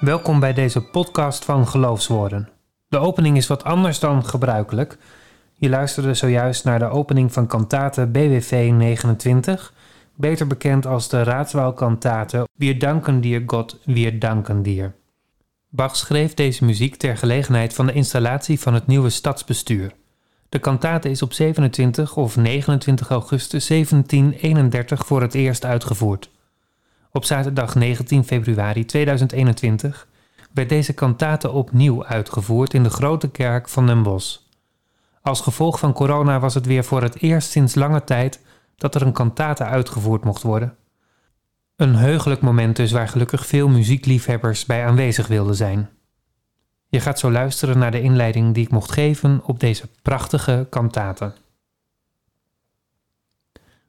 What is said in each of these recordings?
Welkom bij deze podcast van Geloofswoorden. De opening is wat anders dan gebruikelijk. Je luisterde zojuist naar de opening van kantate BWV 29, beter bekend als de Raadswaalkantate Wir danken dir God, wir danken dir. Bach schreef deze muziek ter gelegenheid van de installatie van het nieuwe stadsbestuur. De kantate is op 27 of 29 augustus 1731 voor het eerst uitgevoerd. Op zaterdag 19 februari 2021 werd deze kantate opnieuw uitgevoerd in de grote kerk van Den Bosch. Als gevolg van corona was het weer voor het eerst sinds lange tijd dat er een kantate uitgevoerd mocht worden. Een heugelijk moment dus waar gelukkig veel muziekliefhebbers bij aanwezig wilden zijn. Je gaat zo luisteren naar de inleiding die ik mocht geven op deze prachtige kantate.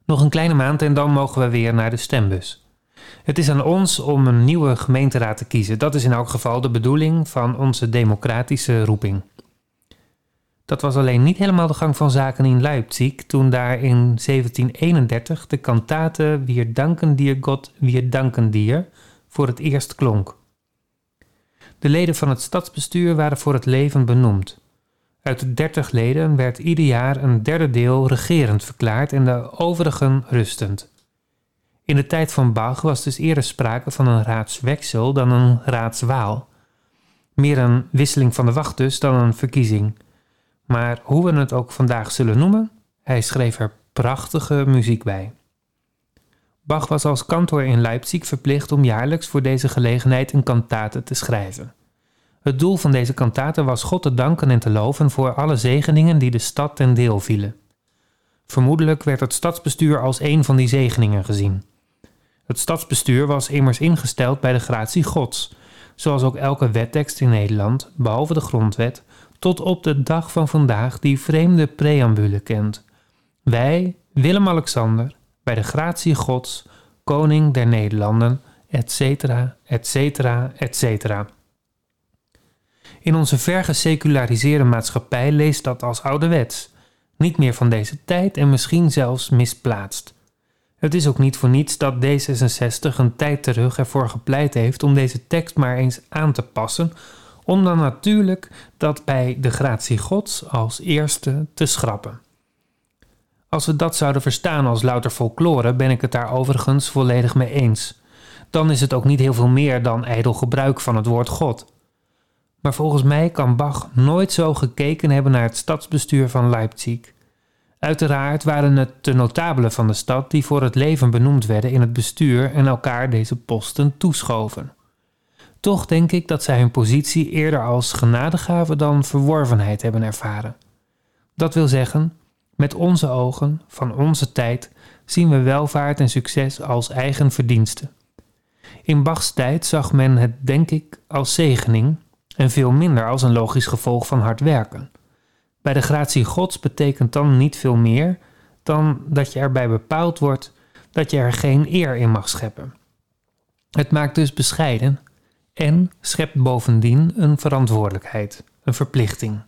Nog een kleine maand en dan mogen we weer naar de stembus. Het is aan ons om een nieuwe gemeenteraad te kiezen. Dat is in elk geval de bedoeling van onze democratische roeping. Dat was alleen niet helemaal de gang van zaken in Leipzig toen daar in 1731 de kantate Wir danken dir God, wir danken dir voor het eerst klonk. De leden van het stadsbestuur waren voor het leven benoemd. Uit de dertig leden werd ieder jaar een derde deel regerend verklaard en de overigen rustend. In de tijd van Bach was dus eerder sprake van een raadsweksel dan een raadswaal. Meer een wisseling van de wacht dus dan een verkiezing. Maar hoe we het ook vandaag zullen noemen, hij schreef er prachtige muziek bij. Bach was als kantor in Leipzig verplicht om jaarlijks voor deze gelegenheid een kantate te schrijven. Het doel van deze kantate was God te danken en te loven voor alle zegeningen die de stad ten deel vielen. Vermoedelijk werd het stadsbestuur als een van die zegeningen gezien. Het stadsbestuur was immers ingesteld bij de gratie Gods, zoals ook elke wettekst in Nederland, behalve de grondwet, tot op de dag van vandaag die vreemde preambule kent. Wij, Willem-Alexander, bij de gratie Gods, koning der Nederlanden, etc., etc., etc. In onze ver geseculariseerde maatschappij leest dat als ouderwets, niet meer van deze tijd en misschien zelfs misplaatst. Het is ook niet voor niets dat D66 een tijd terug ervoor gepleit heeft om deze tekst maar eens aan te passen, om dan natuurlijk dat bij de gratie Gods als eerste te schrappen. Als we dat zouden verstaan als louter folklore, ben ik het daar overigens volledig mee eens. Dan is het ook niet heel veel meer dan ijdel gebruik van het woord God. Maar volgens mij kan Bach nooit zo gekeken hebben naar het stadsbestuur van Leipzig. Uiteraard waren het de notabelen van de stad die voor het leven benoemd werden in het bestuur en elkaar deze posten toeschoven. Toch denk ik dat zij hun positie eerder als genadegave dan verworvenheid hebben ervaren. Dat wil zeggen, met onze ogen, van onze tijd, zien we welvaart en succes als eigen verdienste. In Bachs tijd zag men het, denk ik, als zegening en veel minder als een logisch gevolg van hard werken. Bij de gratie Gods betekent dan niet veel meer dan dat je erbij bepaald wordt dat je er geen eer in mag scheppen. Het maakt dus bescheiden en schept bovendien een verantwoordelijkheid, een verplichting.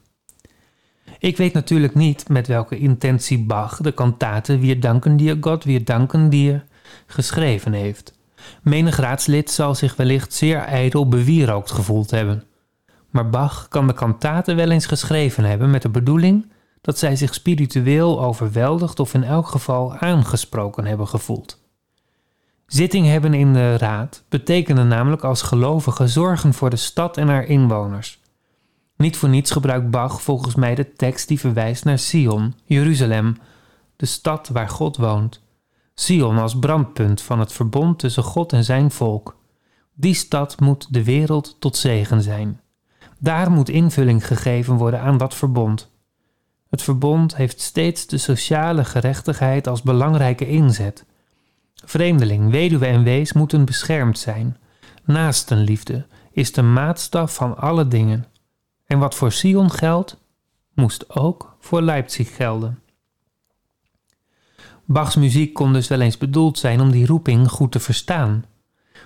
Ik weet natuurlijk niet met welke intentie Bach de kantate Wir danken dir God, wir danken dir geschreven heeft. Menig raadslid zal zich wellicht zeer ijdel bewierookt gevoeld hebben. Maar Bach kan de kantaten wel eens geschreven hebben met de bedoeling dat zij zich spiritueel overweldigd of in elk geval aangesproken hebben gevoeld. Zitting hebben in de raad betekende namelijk als gelovigen zorgen voor de stad en haar inwoners. Niet voor niets gebruikt Bach volgens mij de tekst die verwijst naar Sion, Jeruzalem, de stad waar God woont. Sion als brandpunt van het verbond tussen God en zijn volk. Die stad moet de wereld tot zegen zijn. Daar moet invulling gegeven worden aan dat verbond. Het verbond heeft steeds de sociale gerechtigheid als belangrijke inzet. Vreemdeling, weduwe en wees moeten beschermd zijn. Naastenliefde is de maatstaf van alle dingen. En wat voor Sion geldt, moest ook voor Leipzig gelden. Bachs muziek kon dus wel eens bedoeld zijn om die roeping goed te verstaan.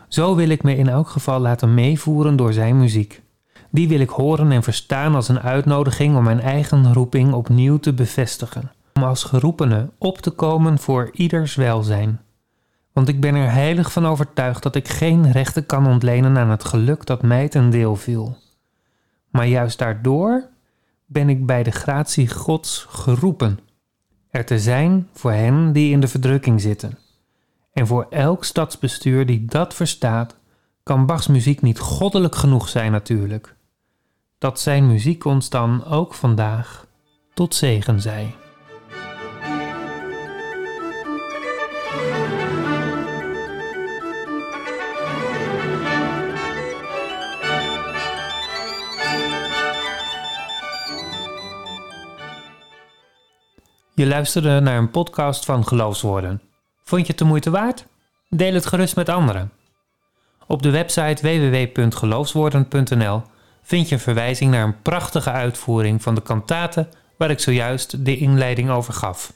Zo wil ik me in elk geval laten meevoeren door zijn muziek. Die wil ik horen en verstaan als een uitnodiging om mijn eigen roeping opnieuw te bevestigen. Om als geroepene op te komen voor ieders welzijn. Want ik ben er heilig van overtuigd dat ik geen rechten kan ontlenen aan het geluk dat mij ten deel viel. Maar juist daardoor ben ik bij de gratie Gods geroepen er te zijn voor hen die in de verdrukking zitten. En voor elk stadsbestuur die dat verstaat, kan Bachs muziek niet goddelijk genoeg zijn natuurlijk. Dat zijn muziek ons dan ook vandaag tot zegen zij. Je luisterde naar een podcast van Geloofswoorden. Vond je het de moeite waard? Deel het gerust met anderen. Op de website www.geloofswoorden.nl vind je een verwijzing naar een prachtige uitvoering van de kantate waar ik zojuist de inleiding over gaf.